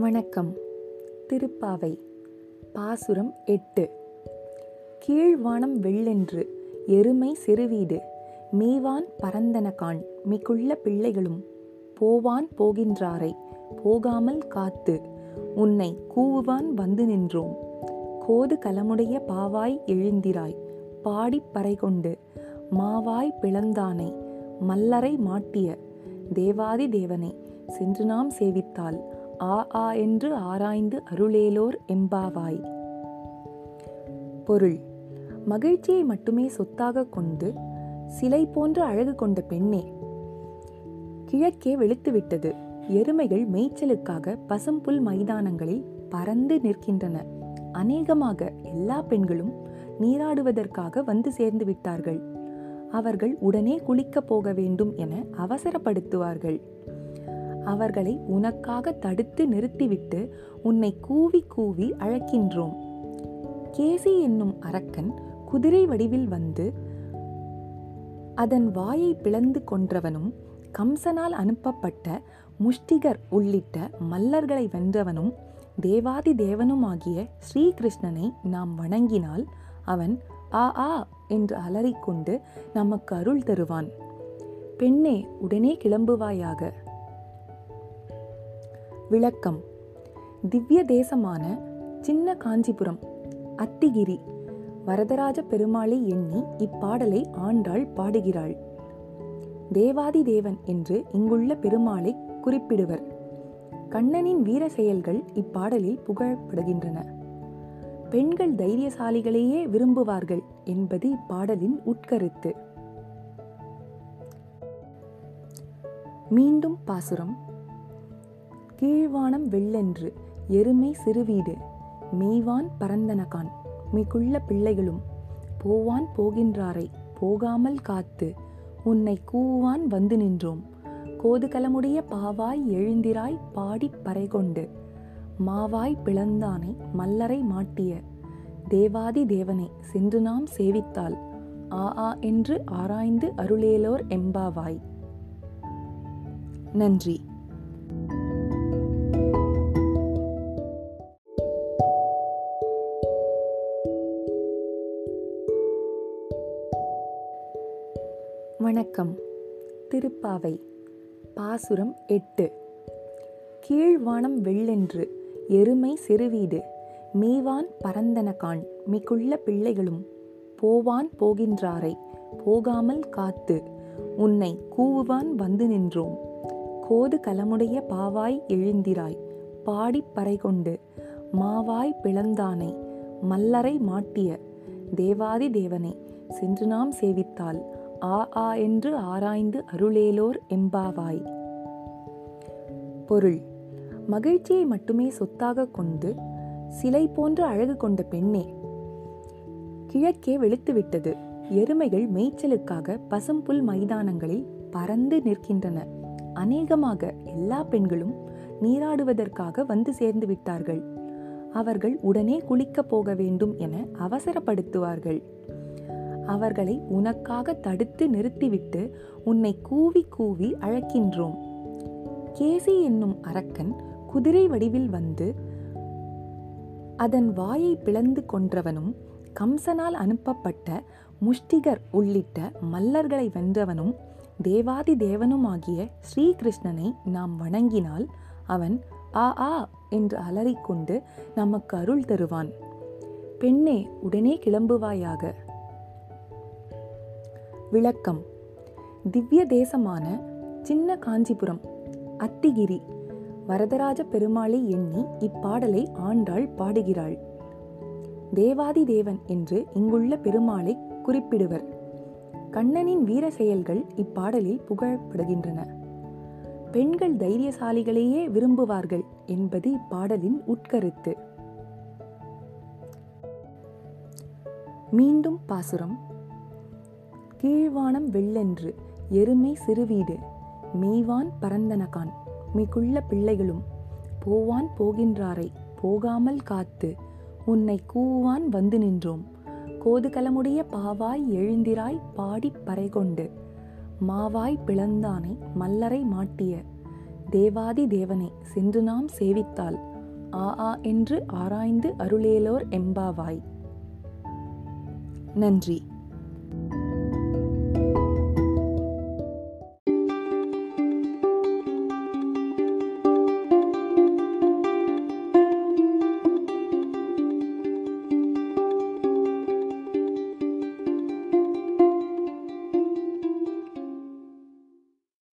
வணக்கம். திருப்பாவை பாசுரம் எட்டு. கீழ்வானம் வெள்ளென்று எருமை செருவீடு மீவான் பரந்தனகான் மிகுள்ள பிள்ளைகளும் போவான் போகின்றாரை போகாமல் காத்து உன்னை கூவுவான் வந்து நின்றோம். கோது கலமுடைய பாவாய் எழுந்திராய் பாடிப் பறைகொண்டு மாவாய் பிளந்தானை மல்லரை மாட்டிய தேவாதி தேவனை சென்று நாம் சேவித்தாள் ஆ ஆ என்று ஆராய்ந்து அருளேலோர் எம்பாவாய். பொருள். மகிழ்ச்சியை மட்டுமே சொத்தாக கொண்டு சிலை போன்ற அழகு கொண்ட பெண்ணே. கிழக்கே வெளுத்துவிட்டது. எருமைகள் மேய்ச்சலுக்காக பசும்புல் மைதானங்களில் பறந்து நிற்கின்றன. அநேகமாக எல்லா பெண்களும் நீராடுவதற்காக வந்து சேர்ந்து விட்டார்கள். அவர்கள் உடனே குளிக்கப் போக வேண்டும் என அவசரப்படுத்துவார்கள். அவர்களை உனக்காக தடுத்து நிறுத்திவிட்டு உன்னை கூவி கூவி அழைக்கின்றோம். கேசி என்னும் அரக்கன் குதிரை வடிவில் வந்து அதன் வாயை பிளந்து கொன்றவனும் கம்சனால் அனுப்பப்பட்ட முஷ்டிகர் உள்ளிட்ட மல்லர்களை வென்றவனும் தேவாதி தேவனுமாகிய ஸ்ரீகிருஷ்ணனை நாம் வணங்கினால் அவன் ஆ ஆ என்று அலறிக்கொண்டு நமக்கு அருள் தருவான். பெண்ணே உடனே கிளம்புவாயாக. விளக்கம். திவ்ய தேசமான சின்ன காஞ்சிபுரம் அத்திகிரி. வரதராஜ பெருமாளை எண்ணி இப்பாடலை ஆண்டாள் பாடுகிறாள். தேவாதி தேவன் என்று இங்குள்ள பெருமாளை குறிப்பிடுவர். கண்ணனின் வீர செயல்கள் இப்பாடலில் புகழப்படுகின்றன. பெண்கள் தைரியசாலிகளையே விரும்புவார்கள் என்பது இப்பாடலின் உட்கருத்து. மீண்டும் பாசுரம். கீழ்வானம் வெள்ளென்று எருமை சிறுவீடு. மேய்வான் பரந்தனகான் மிகுள்ள பிள்ளைகளும் போவான் போகின்றாரை போகாமல் காத்து உன்னை கூவான் வந்து நின்றோம். கோதுகலமுடைய பாவாய் எழுந்திராய் பாடிப் பறைகொண்டு மாவாய் பிளந்தானை மல்லரை மாட்டிய தேவாதி தேவனை சென்று நாம் சேவித்தால் ஆ ஆ என்று ஆராய்ந்து அருளேலோர் எம்பாவாய். நன்றி. வணக்கம். திருப்பாவை பாசுரம் எட்டு. கீழ்வானம் வெள்ளென்று எருமை செருவீடு மீவான் பரந்தனகான் மிகுள்ள பிள்ளைகளும் போவான் போகின்றாரை போகாமல் காத்து உன்னை கூவுவான் வந்து நின்றோம். கோது கலமுடைய பாவாய் எழுந்திராய் பாடிப் பறைகொண்டு மாவாய் பிளந்தானை மல்லரை மாட்டிய தேவாதி தேவனை சென்று நாம் சேவித்தாள் ஆ ஆ என்று ஆராய்ந்து அருளேலோர் எம்பாவாய். பொருள். மகிழ்ச்சியை மட்டுமே சொத்தாக கொண்டு சிலை போன்ற அழகு கொண்ட பெண்ணே. கிழக்கே வெளுத்துவிட்டது. எருமைகள் மேய்ச்சலுக்காக பசும்புல் மைதானங்களில் பறந்து நிற்கின்றன. அநேகமாக எல்லா பெண்களும் நீராடுவதற்காக வந்து சேர்ந்து விட்டார்கள். அவர்கள் உடனே குளிக்கப் போக வேண்டும் என அவசரப்படுத்துவார்கள். அவர்களை உனக்காக தடுத்து நிறுத்திவிட்டு உன்னை கூவி கூவி அழைக்கின்றோம். கேசி என்னும் அரக்கன் குதிரை வடிவில் வந்து அதன் வாயை பிளந்து கொன்றவனும் கம்சனால் அனுப்பப்பட்ட முஷ்டிகர் உள்ளிட்ட மல்லர்களை வென்றவனும் தேவாதி தேவனுமாகிய ஸ்ரீகிருஷ்ணனை நாம் வணங்கினால் அவன் ஆ ஆ என்று அலறிக்கொண்டு நமக்கு அருள் தருவான். பெண்ணே உடனே கிளம்புவாயாக. விளக்கம். திவ்ய தேசமான சின்ன காஞ்சிபுரம் அத்திகிரி வரதராஜ பெருமாளை எண்ணி இப்பாடலை ஆண்டாள் பாடுகிறாள். தேவாதி தேவன் என்று இங்குள்ள பெருமாளை குறிப்பிடுவர். கண்ணனின் வீர செயல்கள் இப்பாடலில் புகழப்படுகின்றன. பெண்கள் தைரியசாலிகளையே விரும்புவார்கள் என்பது இப்பாடலின் உட்கருத்து. மீண்டும் பாசுரம். கீழ்வானம் வெள்ளென்று எருமை சிறுவீடு. மேய்வான் பரந்தனகான் மிகுள்ள பிள்ளைகளும் போவான் போகின்றாரை போகாமல் காத்து உன்னை கூவான் வந்து நின்றோம். கோதுகலமுடைய பாவாய் எழுந்திராய் பாடிப் பறைகொண்டு மாவாய் பிளந்தானை மல்லரை மாட்டிய தேவாதி தேவனை சென்று நாம் சேவித்தால் ஆ ஆ என்று ஆராய்ந்து அருளேலோர் எம்பாவாய். நன்றி.